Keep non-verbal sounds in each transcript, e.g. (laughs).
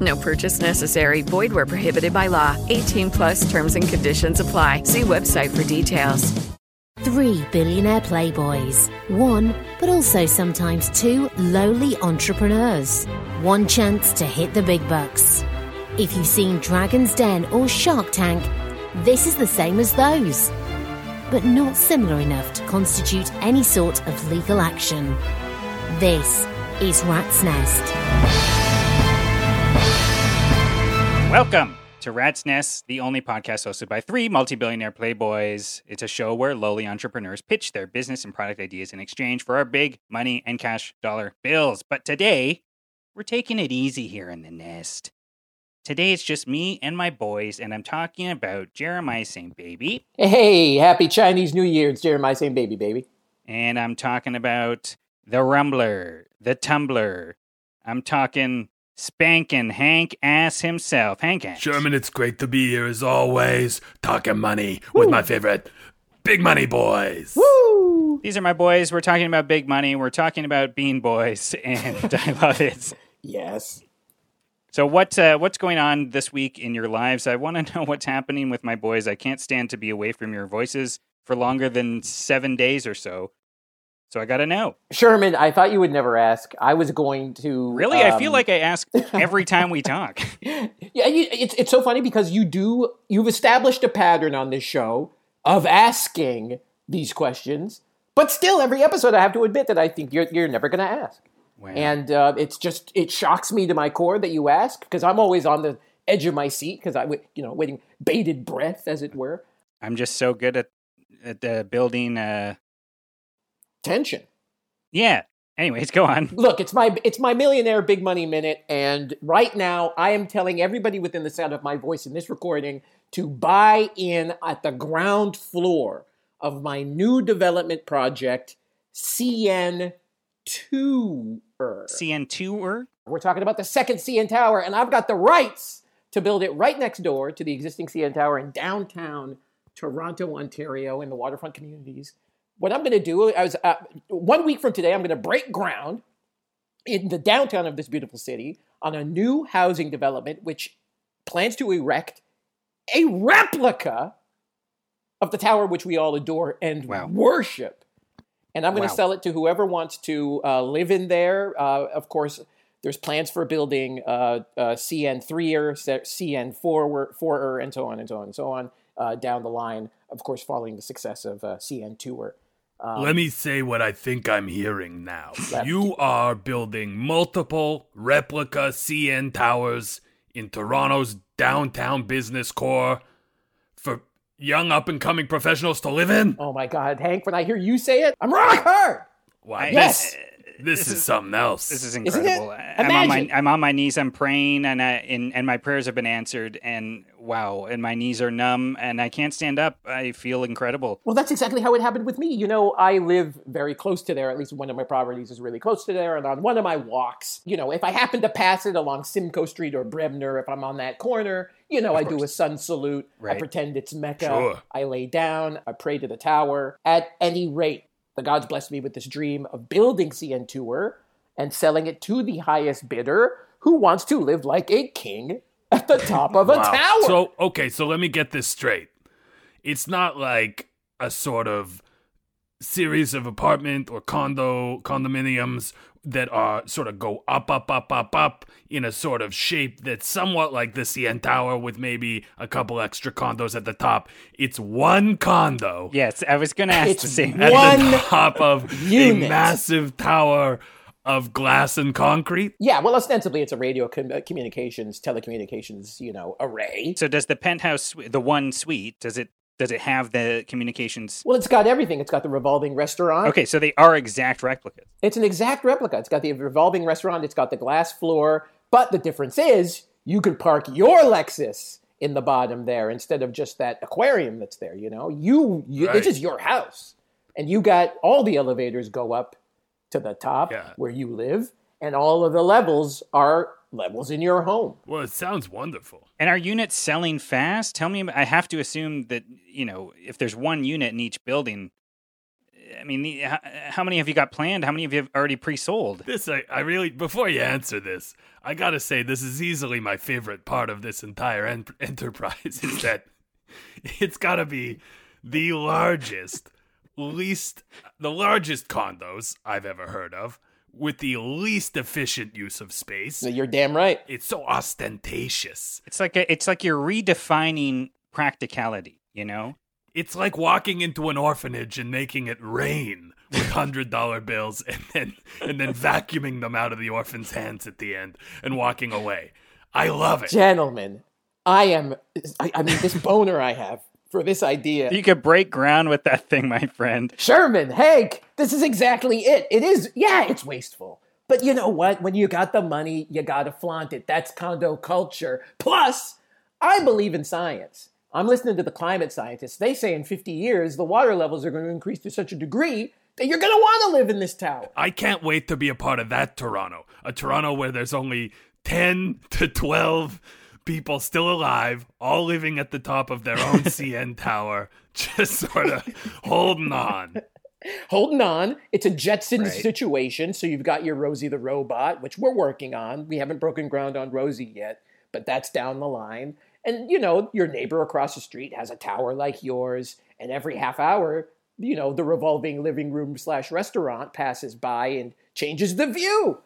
No purchase necessary. Void where prohibited by law. 18 plus terms and conditions apply. See website for details. Three billionaire playboys. One, but also sometimes two lowly entrepreneurs. One chance to hit the big bucks. If you've seen Dragon's Den or Shark Tank, this is the same as those. But not similar enough to constitute any sort of legal action. This is Rat's Nest. Welcome to Rat's Nest, the only podcast hosted by three multi billionaire playboys. It's a show where lowly entrepreneurs pitch their business and product ideas in exchange for our big money and cash dollar bills. But today, we're taking it easy here in the nest. Today, it's just me and my boys, and I'm talking about Jeremiah St. Baby, Hey, happy Chinese New Year. It's Jeremiah saying baby, baby. and I'm talking about the Rumbler, the Tumbler. I'm talking spanking Hank Ass himself. Hank Ass. Sherman, it's great to be here as always, talking money with my favorite big money boys. Woo! These are my boys. We're talking about big money. We're talking about Bean Boys, (laughs) and (laughs) I love it. Yes. So, what uh, what's going on this week in your lives? I want to (laughs) know what's happening with my boys. I can't stand to be away from your voices for longer than seven days or so. So I got to know. Sherman, I thought you would never ask. I was going to. Really, I feel um, like I ask (laughs) every time we talk. (laughs) Yeah, you, it's, it's so funny because you do. You've established a pattern on this show of asking these questions, but still, every episode I have to admit that I think you're, you're never going to ask. Wow. And uh, it's just, it shocks me to my core that you ask because I'm always on the edge of my seat because I, you know, waiting bated breath, as it were. I'm just so good at at uh, building. Uh... Tension. Yeah. Anyways, go on. Look, it's my it's my millionaire big money minute, and right now I am telling everybody within the sound of my voice in this recording to buy in at the ground floor of my new development project, CN Tower. CN tour. We're talking about the second CN Tower, and I've got the rights to build it right next door to the existing CN Tower in downtown Toronto, Ontario, in the waterfront communities. What I'm going to do is, uh, one week from today, I'm going to break ground in the downtown of this beautiful city on a new housing development which plans to erect a replica of the tower which we all adore and Wow. worship. And I'm going Wow. to sell it to whoever wants to uh, live in there. Uh, of course, there's plans for building uh, uh, CN3er, CN4er, 4er, and so on and so on and so on uh, down the line. Of course, following the success of uh, CN2er. Um, Let me say what I think I'm hearing now. You are building multiple replica CN towers in Toronto's downtown business core for young up and coming professionals to live in? Oh my God, Hank! When I hear you say it, I'm rock hard. Why? Yes. This, is, something else. This is it? incredible. I'm on my Imagine. I'm on my knees. I'm praying, and I, and and my prayers have been answered. And wow, and my knees are numb, and I can't stand up. I feel incredible. Well, that's exactly how it happened with me. You know, I live very close to there. At least one of my properties is really close to there. And on one of my walks, you know, if I happen to pass it along Simcoe Street or Bremner, if I'm on that corner, you know, I do a sun salute. I pretend it's Mecca. Sure. I lay down. I pray to the tower. At any rate, the gods blessed me with this dream of building CN Tour and selling it to the highest bidder who wants to live like a king at the top of a (laughs) Wow. tower. So okay, so let me get this straight. It's not like a sort of series of apartment or condo condominiums that are sort of go up, up, up, up, up in a sort of shape that's somewhat like the CN Tower with maybe a couple extra condos at the top. It's one condo Yes, I was gonna ask It's the same. at one the (laughs) top of unit. a massive tower of glass and concrete. Yeah, well, ostensibly it's a radio com- uh, communications, telecommunications, you know, array. So does the penthouse, the one suite, does it does it have the communications? Well, it's got everything. It's got the revolving restaurant. Okay, so they are exact replicas. It's an exact replica. It's got the revolving restaurant. It's got the glass floor. But the difference is you could park your Lexus in the bottom there instead of just that aquarium that's there. You know, you, you Right. this is your house, and you got all the elevators go up to the top Yeah. where you live, and all of the levels are levels in your home. Well, it sounds wonderful. And are units selling fast? Tell me, I have to assume that, you know, if there's one unit in each building, I mean, the- how, how many have you got planned? How many have you already pre sold? This I, I really before you answer this, I gotta say this is easily my favorite part of this entire en- (laughs) enterprise is (laughs) that it's gotta be the largest, least the largest condos I've ever heard of with the least efficient use of space. You're damn right. It's so ostentatious. It's like a, it's like you're redefining practicality, you know? It's like walking into an orphanage and making it rain with hundred dollar bills and then and then vacuuming them out of the orphan's hands at the end and walking away. I love it. Gentlemen, I am, I, I mean, this boner I have for this idea. You could break ground with that thing, my friend. Sherman, Hank, this is exactly it. It is, yeah, it's wasteful. But you know what? When you got the money, you got to flaunt it. That's condo culture. Plus, I believe in science. I'm listening to the climate scientists. They say in 50 years, the water levels are going to increase to such a degree that you're going to want to live in this tower. I can't wait to be a part of that Toronto. A Toronto where there's only 10 to 12 people still alive, all living at the top of their own (laughs) CN tower, just sort of holding on. (laughs) holding on. It's a Jetsons Right. situation. So you've got your Rosie the robot, which we're working on. We haven't broken ground on Rosie yet, but that's down the line. And you know, your neighbor across the street has a tower like yours, and every half hour, you know, the revolving living room slash restaurant passes by and changes the view.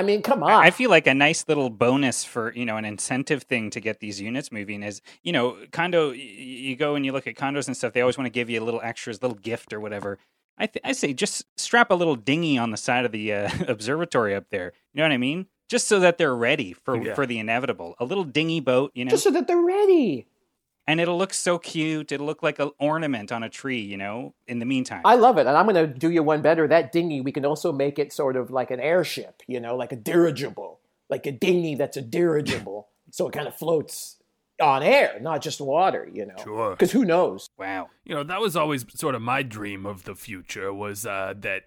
I mean, come on. I feel like a nice little bonus for you know an incentive thing to get these units moving is you know condo. y- You go and you look at condos and stuff. They always want to give you a little extras, little gift or whatever. I th- I say just strap a little dinghy on the side of the uh, (laughs) observatory up there. You know what I mean? Just so that they're ready for Yeah. for the inevitable. A little dinghy boat, you know, just so that they're ready. And it'll look so cute. It'll look like an ornament on a tree. You know. In the meantime, I love it. And I'm going to do you one better. That dinghy, we can also make it sort of like an airship, you know, like a dirigible, like a dinghy that's a dirigible. (laughs) so it kind of floats on air, not just water, you know. Sure. Because who knows? wow. You know, that was always sort of my dream of the future was uh, that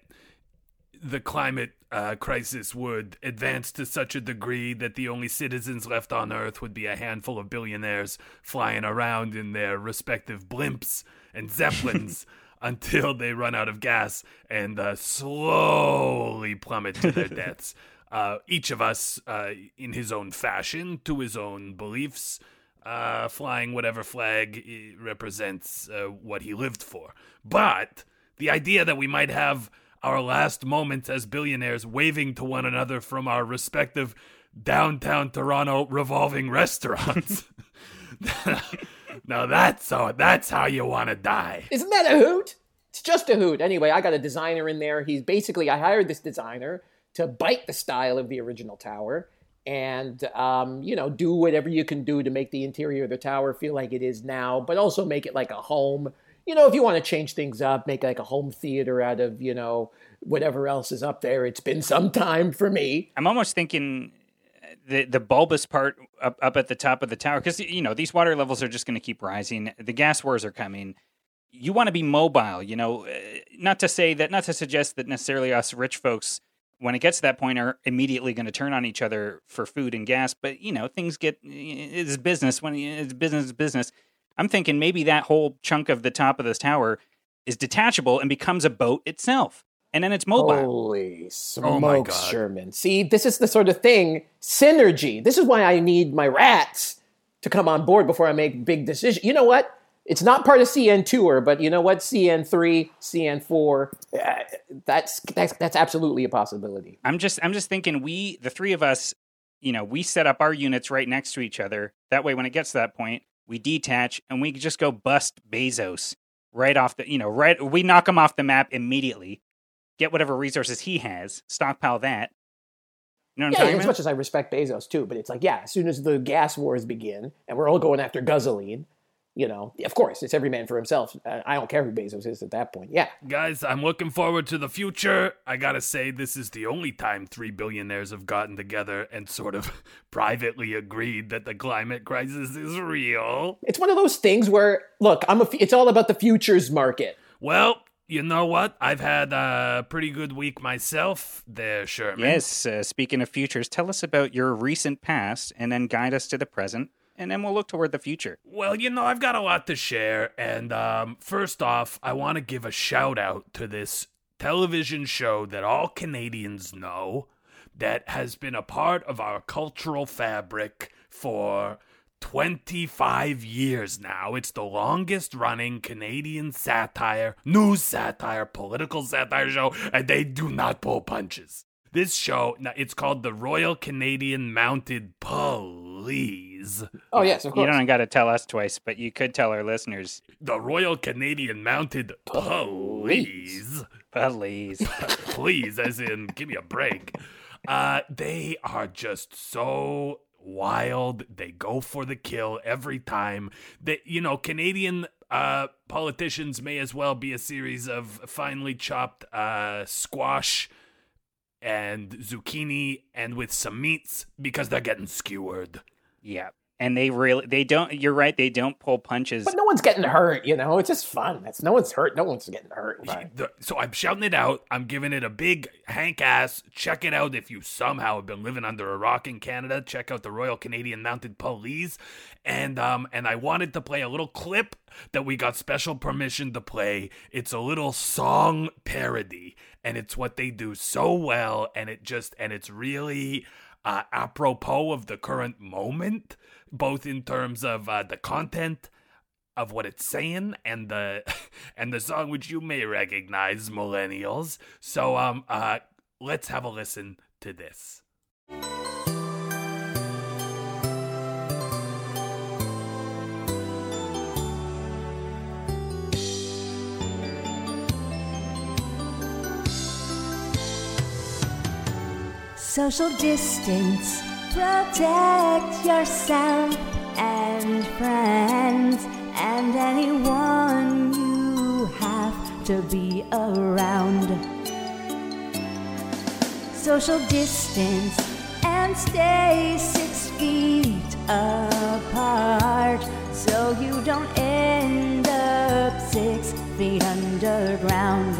the climate uh, crisis would advance to such a degree that the only citizens left on Earth would be a handful of billionaires flying around in their respective blimps and (laughs) zeppelins until they run out of gas and uh, slowly plummet to their (laughs) deaths. Uh, each of us, uh, in his own fashion, to his own beliefs, uh, flying whatever flag eh, represents uh, what he lived for. But the idea that we might have our last moments as billionaires waving to one another from our respective downtown Toronto revolving restaurants. (laughs) now that's how that's how you want to die. Isn't that a hoot? It's just a hoot. Anyway, I got a designer in there. He's basically, I hired this designer to bite the style of the original tower and, um, you know, do whatever you can do to make the interior of the tower feel like it is now, but also make it like a home. You know, if you want to change things up, make like a home theater out of, you know, whatever else is up there, it's been some time for me. I'm almost thinking the the bulbous part up up at the top of the tower because you know these water levels are just going to keep rising. The gas wars are coming. You want to be mobile, you know. uh, Not to say that, not to suggest that necessarily us rich folks, when it gets to that point, are immediately going to turn on each other for food and gas. But you know, things get it's business when it's business business. I'm thinking maybe that whole chunk of the top of this tower is detachable and becomes a boat itself, and then it's mobile. Holy Oh my smokes, God. Sherman. See, this is the sort of thing, synergy. This is why I need my rats to come on board before I make big decisions. You know what? It's not part of CN Tour, but you know what? CN3, CN4, uh, that's, that's, that's absolutely a possibility. I'm just I'm just thinking we the three of us, you know, we set up our units right next to each other. That way when it gets to that point, we detach and we just go bust Bezos right off the, you know, right we knock him off the map immediately. Get whatever resources he has, stockpile that. You know what I'm Yeah, as about? much as I respect Bezos too, but it's like, yeah, as soon as the gas wars begin and we're all going after guzzling, you know, of course, it's every man for himself. Uh, I don't care who Bezos is at that point. Yeah. Guys, I'm looking forward to the future. I gotta say, this is the only time three billionaires have gotten together and sort of (laughs) privately agreed that the climate crisis is real. It's one of those things where, look, I'm a, f- it's all about the futures market. Well, you know what? I've had a pretty good week myself there, Sherman. Yes, uh, speaking of futures, tell us about your recent past and then guide us to the present and then we'll look toward the future. Well, you know, I've got a lot to share. And um, first off, I want to give a shout out to this television show that all Canadians know that has been a part of our cultural fabric for 25 years now. It's the longest running Canadian satire, news satire, political satire show, and they do not pull punches. This show, it's called the Royal Canadian Mounted Police. Oh, yes, of You don't got to tell us twice, but you could tell our listeners. the Royal Canadian Mounted Police. Police. (laughs) Please, as in, give me a break. Uh, they are just so wild. They go for the kill every time. That you know, Canadian uh, politicians may as well be a series of finely chopped uh, squash and zucchini and with some meats because they're getting skewered. Yeah. And they really they don't you're right, they don't pull punches. but no one's getting hurt, you know? It's just fun. It's, no one's hurt. No one's getting hurt. But The- so I'm shouting it out. I'm giving it a big Hank ass. Check it out if you somehow have been living under a rock in Canada. Check out the Royal Canadian Mounted Police. And um and I wanted to play a little clip that we got special permission to play. It's a little song parody and it's what they do so well and it just and it's really uh, apropos of the current moment, both in terms of uh, the content of what it's saying and the (laughs) and the song which you may recognize millennials. So um uh let's have a listen to this Social distance, protect yourself and friends and anyone you have to be around. Social distance and stay six feet apart so you don't end up six feet underground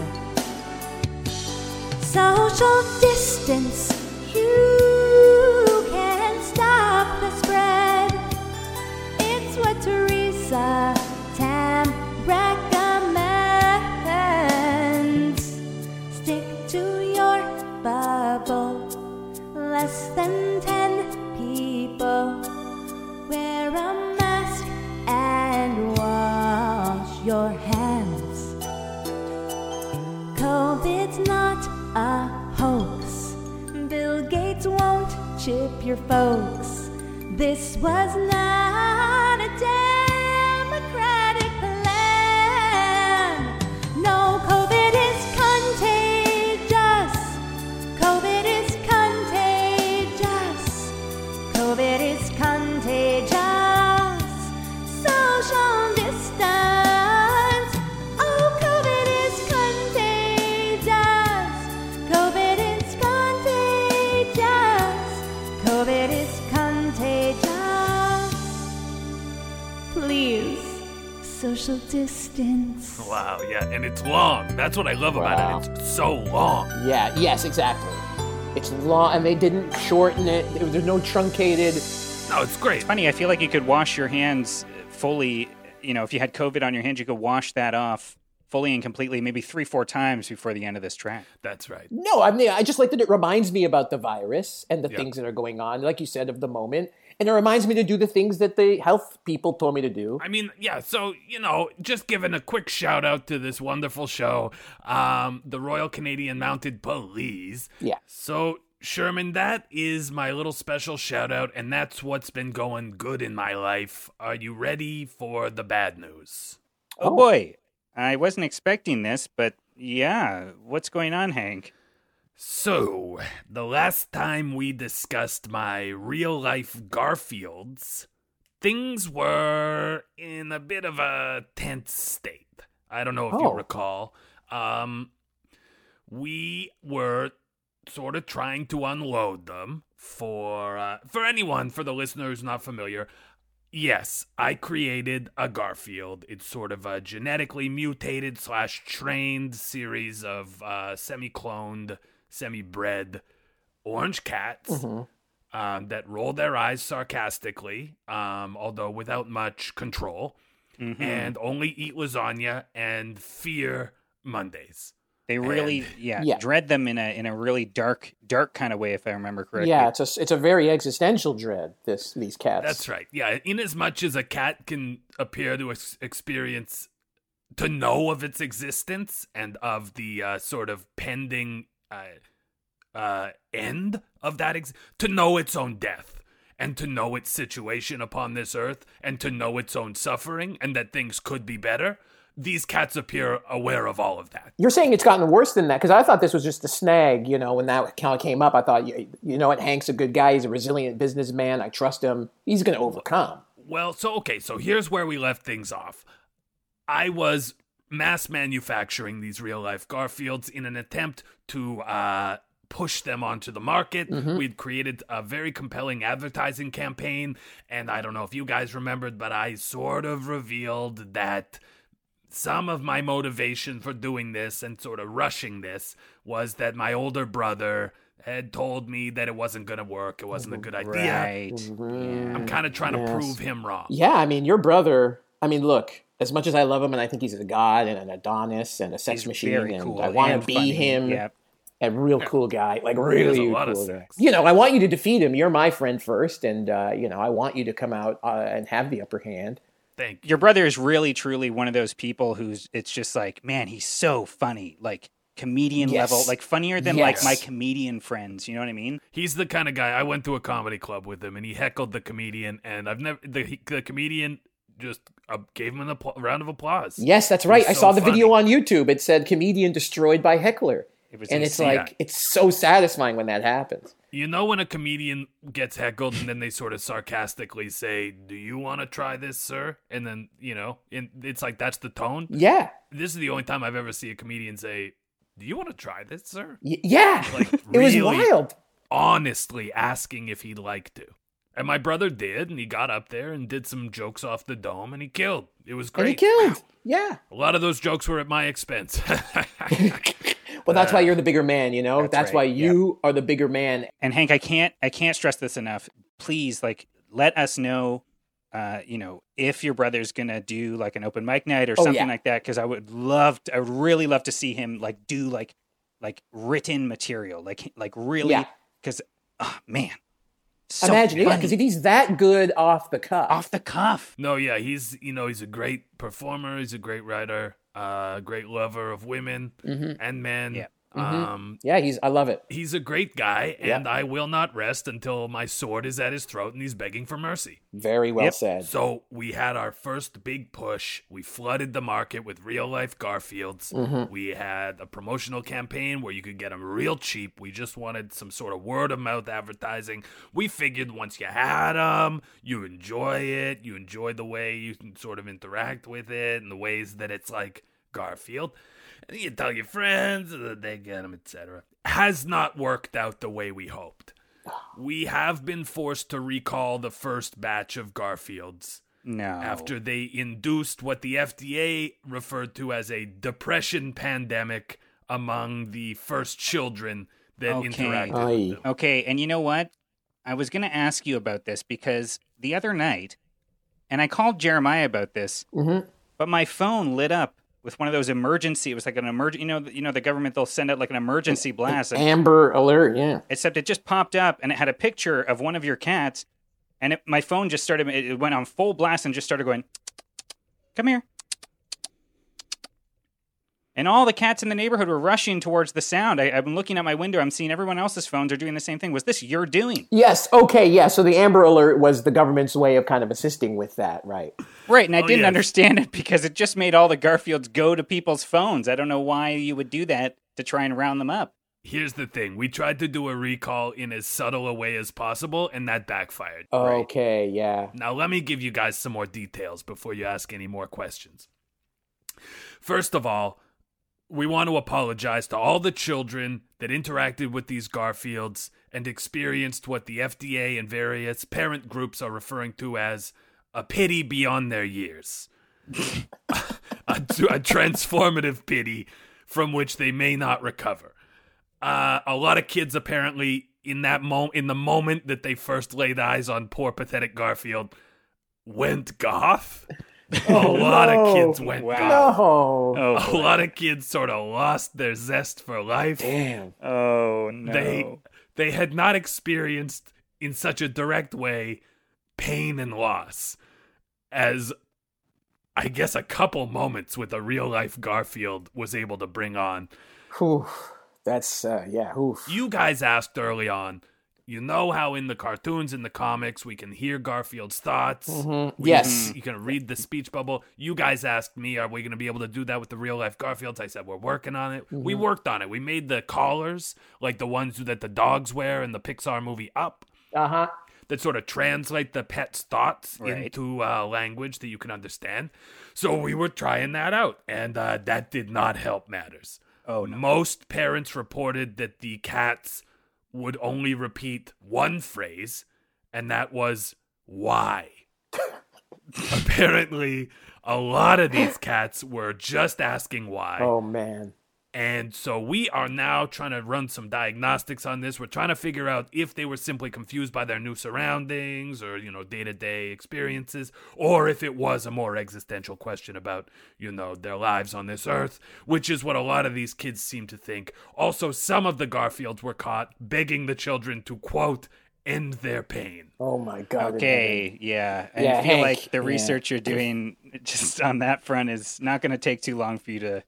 social distance. Your folks. This was not Wow, yeah, and it's long. That's what I love about it. It's so long. Yeah, yes, exactly. It's long, and they didn't shorten it. There's no truncated. No, it's great. It's funny, I feel like you could wash your hands fully. You know, if you had COVID on your hands, you could wash that off fully and completely, maybe three, four times before the end of this track. That's right. No, I mean, I just like that it reminds me about the virus and the Yeah. things that are going on, like you said, of the moment. And it reminds me to do the things that the health people told me to do. I mean, yeah, so, you know, just giving a quick shout out to this wonderful show, um, the Royal Canadian Mounted Police. Yeah. So, Sherman, that is my little special shout out, and that's what's been going good in my life. Are you ready for the bad news? Oh, Oh. boy, I wasn't expecting this, but yeah, what's going on, Hank? So, the last time we discussed my real life Garfields, things were in a bit of a tense state. I don't know if Oh. you'll recall. Um, we were sort of trying to unload them for uh, for anyone for the listener who's not familiar. Yes, I created a Garfield. It's sort of a genetically mutated slash trained series of uh, semi-cloned, semi-bred orange cats Mm-hmm. um, that roll their eyes sarcastically, um, although without much control, Mhm. and only eat lasagna and fear Mondays. They really, And- yeah, Yeah. dread them in a in a really dark, dark kind of way, if I remember correctly. Yeah, it's a it's a very existential dread. This these cats. That's right. Yeah, in as much as a cat can appear to ex- experience, to know of its existence and of the uh, sort of pending uh, uh, end of that, ex- to know its own death and to know its situation upon this earth and to know its own suffering and that things could be better. These cats appear aware of all of that. You're saying it's gotten worse than that because I thought this was just a snag. You know, when that kind of came up, I thought, you, you know what, Hank's a good guy. He's a resilient businessman. I trust him. He's going to overcome. Well, so okay, so here's where we left things off. I was mass manufacturing these real life Garfields in an attempt to uh, push them onto the market. We'd created a very compelling advertising campaign, and I don't know if you guys remembered, but I sort of revealed that some of my motivation for doing this and sort of rushing this was that my older brother had told me that it wasn't going to work. It wasn't a good idea. right. Yeah. I'm kind of trying to prove him wrong. Yeah, I mean, your brother. I mean, look. As much as I love him, and I think he's a god and an Adonis and a sex He's machine, very and cool I want to be funny. him. Yep. a real cool guy, like really a lot cool guy. sex. You know, I want you to defeat him. You're my friend first, and uh, you know, I want you to come out uh, and have the upper hand. Thank you. Your brother is really, truly one of those people who's. It's just like, man, he's so funny, like comedian Yes. level, like funnier than Yes. like my comedian friends. You know what I mean? He's the kind of guy. I went to a comedy club with him, and he heckled the comedian, and I've never the the comedian just uh, gave him a appl- round of applause. Yes, that's right. I so saw the funny. video on YouTube. It said "comedian destroyed by heckler," It and it's like it's so satisfying when that happens. You know when a comedian gets heckled, and then they sort of sarcastically say, "Do you want to try this, sir?" And then you know, and it's like that's the tone. Yeah, This is the only time I've ever seen a comedian say, "Do you want to try this, sir?" Y- yeah. Like, (laughs) it was wild. honestly asking if he'd like to. And my brother did, and he got up there and did some jokes off the dome, and he killed. It was great. And great. he killed. (laughs) Yeah. A lot of those jokes were at my expense. (laughs) (laughs) Well, that's why you're the bigger man. You know, That's that's, right, why yep. you are the bigger man. And Hank, I can't I can't stress this enough. Please, like, let us know. Uh, you know, if your brother's gonna do like an open mic night or Oh, something yeah. like that, because I would love, to, I would really love to see him like do like, like written material, like like really, Yeah. because, oh man, so Imagine, yeah, funny. because he's that good off the cuff, off the cuff. no, yeah, he's you know he's a great performer. He's a great writer. Uh, great lover of women Mhm. and men. Yeah. Um, yeah, he's. I love it. he's a great guy, Yeah. and I will not rest until my sword is at his throat and he's begging for mercy. Very well Yep. said. So we had our first big push. We flooded the market with real life Garfields. Mm-hmm. We had a promotional campaign where you could get them real cheap. We just wanted some sort of word of mouth advertising. We figured once you had them, you enjoy it. You enjoy the way you can sort of interact with it and the ways that it's like Garfield. And you tell your friends, they get them, etc. Has not worked out the way we hoped. We have been forced to recall the first batch of Garfields. No. after they induced what the FDA referred to as a depression pandemic among the first children that Okay. interacted with them. Okay, and you know what? I was going to ask you about this because the other night, and I called Jeremiah about this, Mhm. but my phone lit up with one of those emergency. It was like an emergency. You know, you know, the government they'll send out like an emergency blast, and- Amber alert, yeah. except it just popped up and it had a picture of one of your cats, and it, my phone just started. It went on full blast and just started going. Come here. And all the cats in the neighborhood were rushing towards the sound. I, I'm looking out my window. I'm seeing everyone else's phones are doing the same thing. Was this your doing? Yes, okay, yeah. So the Amber Alert was the government's way of kind of assisting with that, right? Right, and I Oh, didn't yes. understand it because it just made all the Garfields go to people's phones. I don't know why you would do that to try and round them up. Here's the thing: we tried to do a recall in as subtle a way as possible, and that backfired. Okay, yeah. Now, let me give you guys some more details before you ask any more questions. First of all, we want to apologize to all the children that interacted with these Garfields and experienced what the FDA and various parent groups are referring to as a pity beyond their years. (laughs) a, a transformative pity from which they may not recover. Uh, a lot of kids apparently in that moment, in the moment that they first laid eyes on poor pathetic Garfield went goth. A (laughs) lot of kids went Wow. goth. No. Oh, A lot of kids sort of lost their zest for life. Damn. oh no. They they had not experienced in such a direct way pain and loss as I guess a couple moments with a real life Garfield was able to bring on. Whew. That's, uh, yeah, oof. You guys asked early on, you know how in the cartoons in the comics we can hear Garfield's thoughts. Mhm. We Yes. you can read the speech bubble. You guys asked me, are we going to be able to do that with the real life Garfields? I said, we're working on it. Mm-hmm. We worked on it. We made the collars, like the ones that the dogs wear in the Pixar movie Up, Uh huh. that sort of translate the pet's thoughts Right. into uh, language that you can understand. So we were trying that out, and uh, that did not help matters. Oh, no. Most parents reported that the cats would only repeat one phrase, and that was why. Apparently, a lot of these cats were just asking why. Oh, man. And so we are now trying to run some diagnostics on this. We're trying to figure out if they were simply confused by their new surroundings or, you know, day to day experiences, or if it was a more existential question about, you know, their lives on this earth, which is what a lot of these kids seem to think. Also, some of the Garfields were caught begging the children to, quote, end their pain. Oh, my God. Okay, yeah. I Yeah, feel Hank, like the yeah. research you're doing (laughs) just on that front is not going to take too long for you to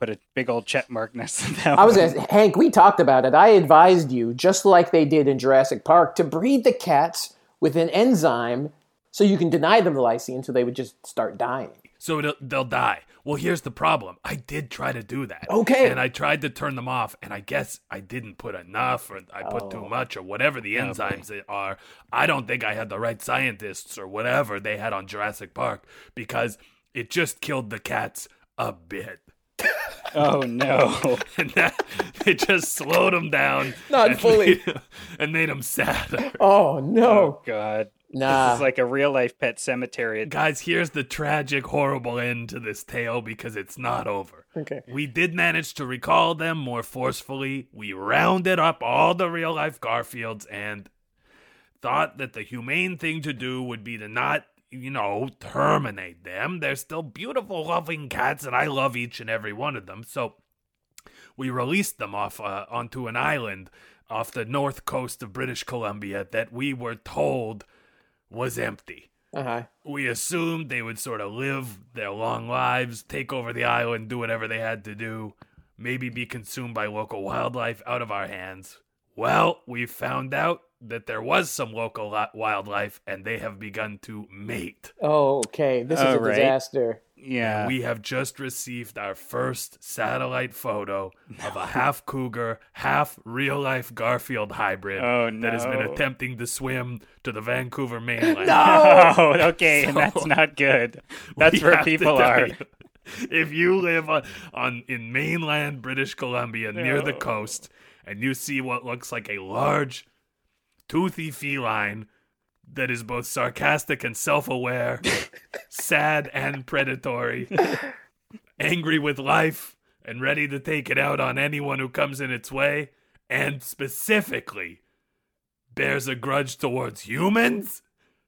put a big old check mark next to that. I was one. gonna, Hank. We talked about it. I advised you, just like they did in Jurassic Park, to breed the cats with an enzyme so you can deny them the lysine, so they would just start dying. So it'll, they'll die. Well, here's the problem. I did try to do that. Okay. And I tried to turn them off, and I guess I didn't put enough, or I put too oh. much, or whatever the oh, enzymes are. I don't think I had the right scientists, or whatever they had on Jurassic Park, because it just killed the cats a bit. Oh no. (laughs) And that it just slowed them down. Not and fully. made- and made them sadder. Oh no! Oh god. Nah. This is like a real life pet cemetery. Guys, here's the tragic, horrible end to this tale because it's not over. Okay. We did manage to recall them more forcefully. We rounded up all the real life Garfields and thought that the humane thing to do would be to not, you know, terminate them. They're still beautiful, loving cats, and I love each and every one of them. So we released them off uh, onto an island off the north coast of British Columbia that we were told was empty Uh huh. we assumed they would sort of live their long lives, take over the island, do whatever they had to do, maybe be consumed by local wildlife out of our hands. Well, we found out that there was some local wildlife and they have begun to mate. Oh, okay. This is Oh, a right. disaster. Yeah. We have just received our first satellite photo of a half cougar, half real life Garfield hybrid Oh, that has been attempting to swim to the Vancouver mainland. (laughs) Oh, okay, and (laughs) So- that's not good. (laughs) That's where people are. you, If you live on, on in mainland British Columbia near the oh. coast and you see what looks like a large toothy feline that is both sarcastic and self aware, (laughs) sad and predatory, angry with life, and ready to take it out on anyone who comes in its way, and specifically bears a grudge towards humans,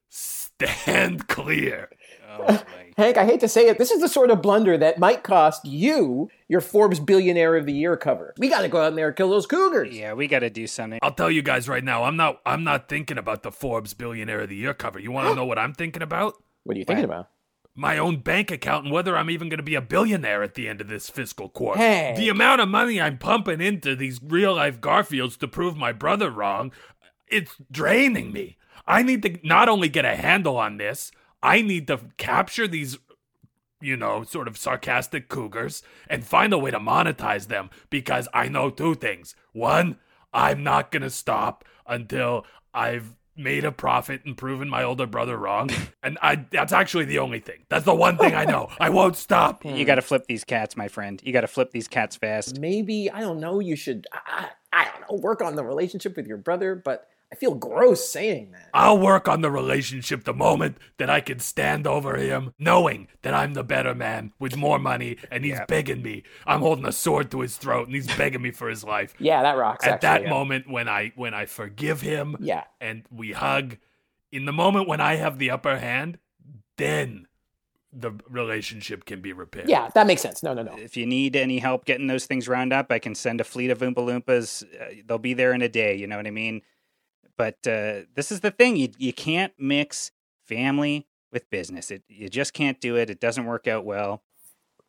stand clear. Oh. (laughs) Hank, I hate to say it, this is the sort of blunder that might cost you your Forbes Billionaire of the Year cover. We got to go out there and kill those cougars. yeah, we got to do something. I'll tell you guys right now, I'm not I'm not thinking about the Forbes Billionaire of the Year cover. You want to (gasps) know what I'm thinking about? What are you thinking about? my own bank account and whether I'm even going to be a billionaire at the end of this fiscal quarter. Hey. The amount of money I'm pumping into these real life Garfields to prove my brother wrong, it's draining me. I need to not only get a handle on this, I need to capture these you know, sort of sarcastic cougars and find a way to monetize them because I know two things. One, I'm not going to stop until I've made a profit and proven my older brother wrong. (laughs) And I that's actually the only thing. That's the one thing I know. I won't stop. (laughs) You got to flip these cats, my friend. You got to flip these cats fast. Maybe, I don't know, you should, I, I I don't know, work on the relationship with your brother, but I feel gross saying that. I'll work on the relationship the moment that I can stand over him, knowing that I'm the better man with more money and he's begging me. I'm holding a sword to his throat and he's begging me for his life. (laughs) Yeah, that rocks. At that actually. moment when I when I forgive him Yeah. and we hug, in the moment when I have the upper hand, then the relationship can be repaired. Yeah, that makes sense. No, no, no. If you need any help getting those things round up, I can send a fleet of Oompa Loompas. Uh, they'll be there in a day. You know what I mean? But uh, this is the thing: you you can't mix family with business. It you just can't do it. It doesn't work out well.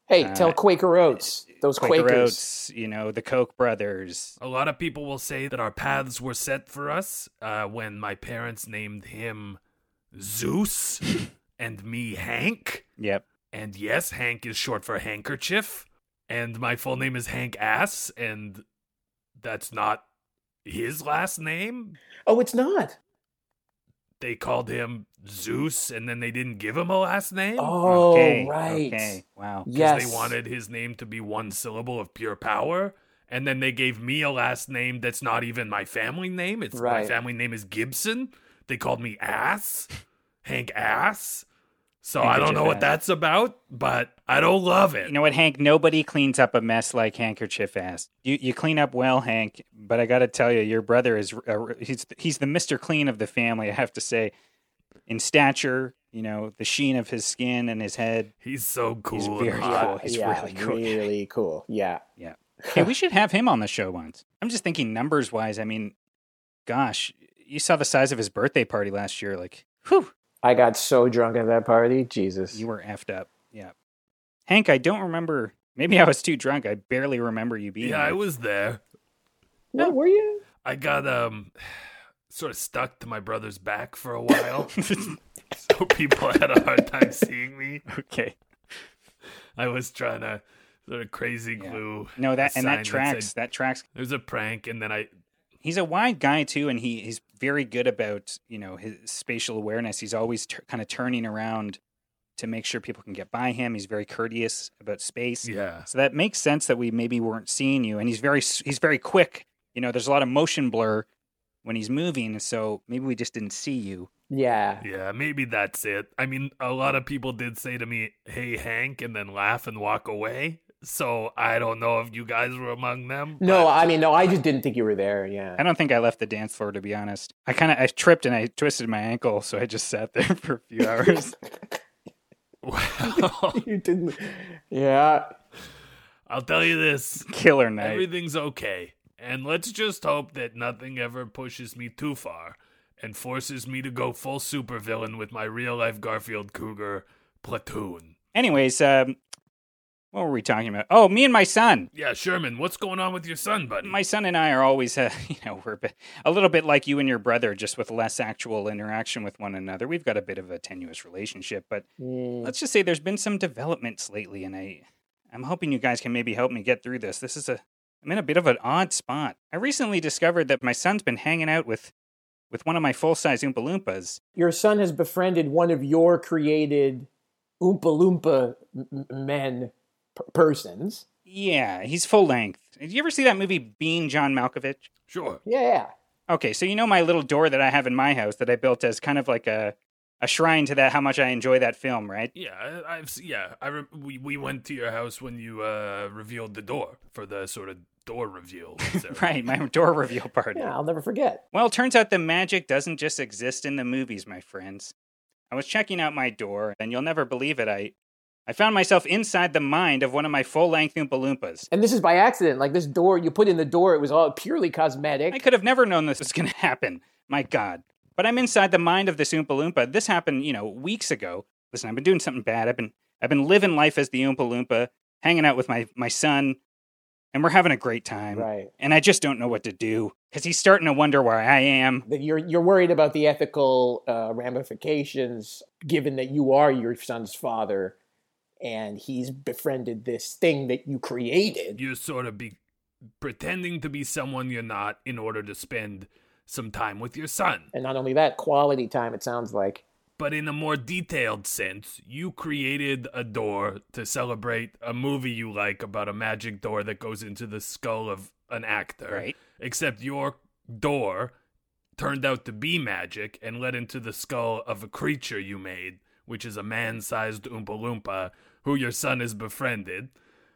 Hey, Uh, tell Quaker Oats, those Quaker Quakers. Oats, you know, the Koch brothers. A lot of people will say that our paths were set for us uh, when my parents named him Zeus (laughs) and me Hank. Yep. And yes, Hank is short for handkerchief. And my full name is Hank Ass, and that's not his last name. Oh, it's not. They called him Zeus, and then they didn't give him a last name. Oh, okay. right. Okay. Wow. because Yes. they wanted his name to be one syllable of pure power. And then they gave me a last name that's not even my family name. It's my family name is Gibson. They called me Ass, Hank Ass. So I don't know what Ass. that's about, but I don't love it. You know what, Hank? Nobody cleans up a mess like handkerchief ass. You you clean up well, Hank. But I got to tell you, your brother is uh, he's he's the Mister Clean of the family. I have to say, in stature, you know, the sheen of his skin and his head. He's so cool. He's very hot. cool. He's yeah, really cool. Really cool. Yeah. Yeah. Hey, we should have him on the show once. I'm just thinking numbers wise. I mean, gosh, you saw the size of his birthday party last year. Like, whew, I got so drunk at that party. Jesus. you were effed up. Yeah. Hank, I don't remember. Maybe I was too drunk. I barely remember you being Yeah, there. I was there. Where were you? I got um (sighs) sort of stuck to my brother's back for a while. (laughs) (laughs) so people had a hard time seeing me. okay. I was trying to sort of crazy Yeah. glue. No, that and that tracks. said- that tracks. There's a prank, and then I He's a wide guy too, and he he's very good about you know his spatial awareness. He's always t- kind of turning around to make sure people can get by him. He's very courteous about space. yeah. So that makes sense that we maybe weren't seeing you, and he's very he's very quick. You know, there's a lot of motion blur when he's moving, so maybe we just didn't see you. Yeah. Yeah, maybe that's it. I mean, a lot of people did say to me, "Hey, Hank," and then laugh and walk away. So I don't know if you guys were among them. No, I mean, no, I just didn't think you were there. Yeah. I don't think I left the dance floor to be honest. I kind of I tripped and I twisted my ankle, so I just sat there (laughs) for a few (laughs) hours. Well, (laughs) you didn't. Yeah. I'll tell you this: Killer night. everything's okay, and let's just hope that nothing ever pushes me too far and forces me to go full supervillain with my real life Garfield Cougar platoon. Anyways, um, what were we talking about? Oh, me and my son. Yeah, Sherman, what's going on with your son, buddy? My son and I are always, uh, (laughs) you know, we're a, little bit like you and your brother, just with less actual interaction with one another. We've got a bit of a tenuous relationship, but Mm. let's just say there's been some developments lately, and I, I'm hoping you guys can maybe help me get through this. This is a, I'm in a bit of an odd spot. I recently discovered that my son's been hanging out with, with one of my full size Oompa Loompas. Your son has befriended one of your created Oompa Loompa m- m- men p- persons. Yeah, he's full length. Did you ever see that movie Being John Malkovich? Sure. Yeah, yeah. Okay, so you know my little door that I have in my house that I built as kind of like a a shrine to that how much I enjoy that film, right? Yeah, I- I've yeah. I re- we we went to your house when you uh, revealed the door for the sort of door reveal. (laughs) Right, my door reveal party. Yeah, I'll never forget. Well, it turns out the magic doesn't just exist in the movies, my friends. I was checking out my door, and you'll never believe it. I, I found myself inside the mind of one of my full-length Oompa Loompas. And this is by accident. Like this door, you put in the door, it was all purely cosmetic. I could have never known this was going (laughs) to happen. My God. But I'm inside the mind of this Oompa Loompa. This happened, you know, weeks ago. Listen, I've been doing something bad. I've been, I've been living life as the Oompa Loompa, hanging out with my, my son, and we're having a great time. Right. And I just don't know what to do because he's starting to wonder where I am. You're you're worried about the ethical uh, ramifications, given that you are your son's father, and he's befriended this thing that you created. You're sort of be pretending to be someone you're not in order to spend some time with your son. And not only that, quality time. It sounds like. But in a more detailed sense, you created a door to celebrate a movie you like about a magic door that goes into the skull of an actor. Right. Except your door turned out to be magic and led into the skull of a creature you made, which is a man sized Oompa Loompa who your son has befriended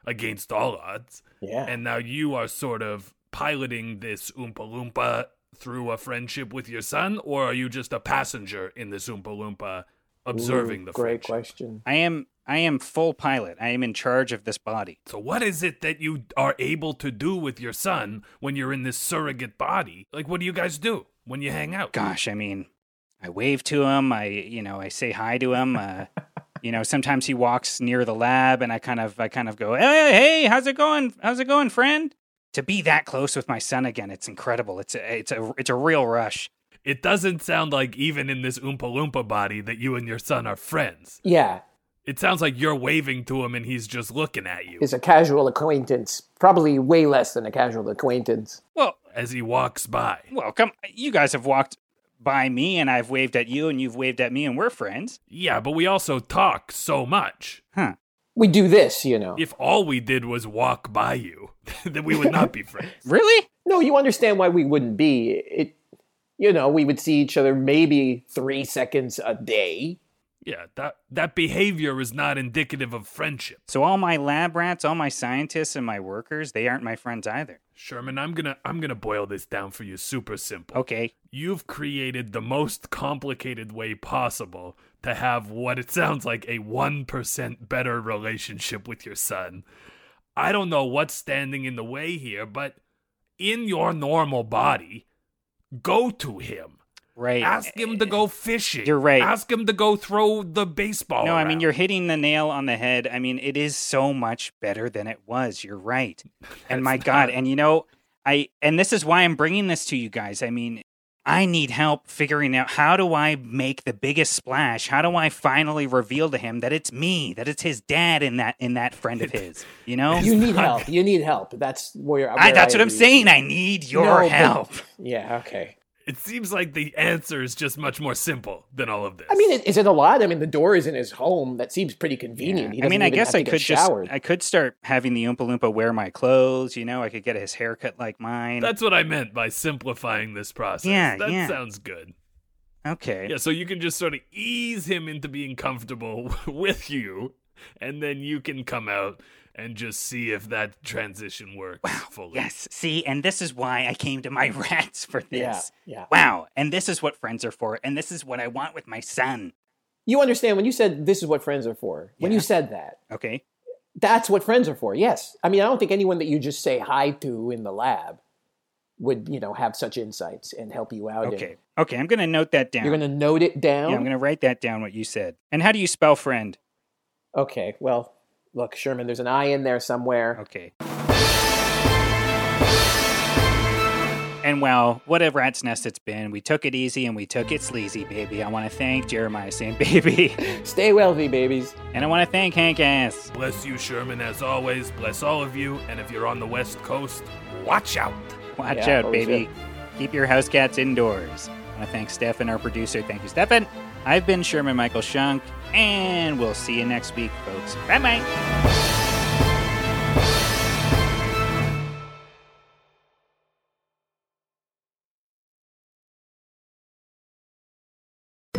against all odds. Yeah. And now you are sort of piloting this Oompa Loompa through a friendship with your son, or are you just a passenger in this Oompa Loompa observing Ooh, the great friendship? question. I am, I am full pilot. I am in charge of this body. So, what is it that you are able to do with your son when you're in this surrogate body? Like, what do you guys do when you hang out? gosh, I mean, I wave to him. I, you know, I say hi to him. Uh, (laughs) you know, sometimes he walks near the lab, and I kind of, I kind of go, "Hey, hey, how's it going? How's it going, friend?" To be that close with my son again, it's incredible. It's a, it's a, it's a real rush. It doesn't sound like even in this Oompa Loompa body that you and your son are friends. Yeah, It sounds like you're waving to him and he's just looking at you is a casual acquaintance. Probably way less than a casual acquaintance. Well, as he walks by. well, come. You guys have walked by me, and I've waved at you, and you've waved at me, and we're friends. Yeah, but we also talk so much. Huh? We do this, you know. If all we did was walk by you, (laughs) then we would not be friends. (laughs) Really? No, you understand why we wouldn't be. It, you know, we would see each other maybe three seconds a day. Yeah, that that behavior is not indicative of friendship. So all my lab rats, all my scientists, and my workers, they aren't my friends either. Sherman, I'm going to I'm going to boil this down for you super simple. Okay. You've created the most complicated way possible to have what it sounds like a 1% better relationship with your son. I don't know what's standing in the way here, but in your normal body, go to him. Right. Ask him to go fishing. You're right. Ask him to go throw the baseball. No, I mean you're hitting the nail on the head. I mean it is so much better than it was. You're right. (laughs) And my That's god, and you know, I and this is why I'm bringing this to you guys. I mean, I need help figuring out how do I make the biggest splash? How do I finally reveal to him that it's me, that it's his dad in that in that friend of his, you know? You need help. You need help. That's where. I, where that's I what I'm agree. saying. I need your No, but- help. Yeah. Okay. It seems like the answer is just much more simple than all of this. I mean, is it a lot? I mean, the door is in his home. That seems pretty convenient. He I mean, doesn't I guess I could just I could start having the Oompa Loompa wear my clothes. You know, I could get his haircut like mine. That's what I meant by simplifying this process. Yeah, that yeah. sounds good. okay. Yeah, so you can just sort of ease him into being comfortable (laughs) with you, and then you can come out and just see if that transition works fully. Yes. See, and this is why I came to my (laughs) rats for this. Yeah, yeah. Wow. And this is what friends are for. And this is what I want with my son. You understand when you said this is what friends are for. When you said that, Okay. that's what friends are for. Yes. I mean, I don't think anyone that you just say hi to in the lab would, you know, have such insights and help you out. in- Okay. Okay. I'm going to note that down. You're going to note it down. yeah, I'm going to write that down what you said. And how do you spell friend? Okay. Well, look, Sherman, there's an I in there somewhere. Okay. And well, what a rat's nest it's been. We took it easy and we took it sleazy, baby. I want to thank Jeremiah St. (laughs) Baby. Stay wealthy, babies. and I want to thank Hank Ass. Bless you, Sherman, as always. Bless all of you. And if you're on the West Coast, watch out. Watch Yeah, out, always baby. Keep your house cats indoors. I want to thank Stefan, our producer. Thank you, Stefan. I've been Sherman Michael Shunk, and we'll see you next week, folks. Bye bye.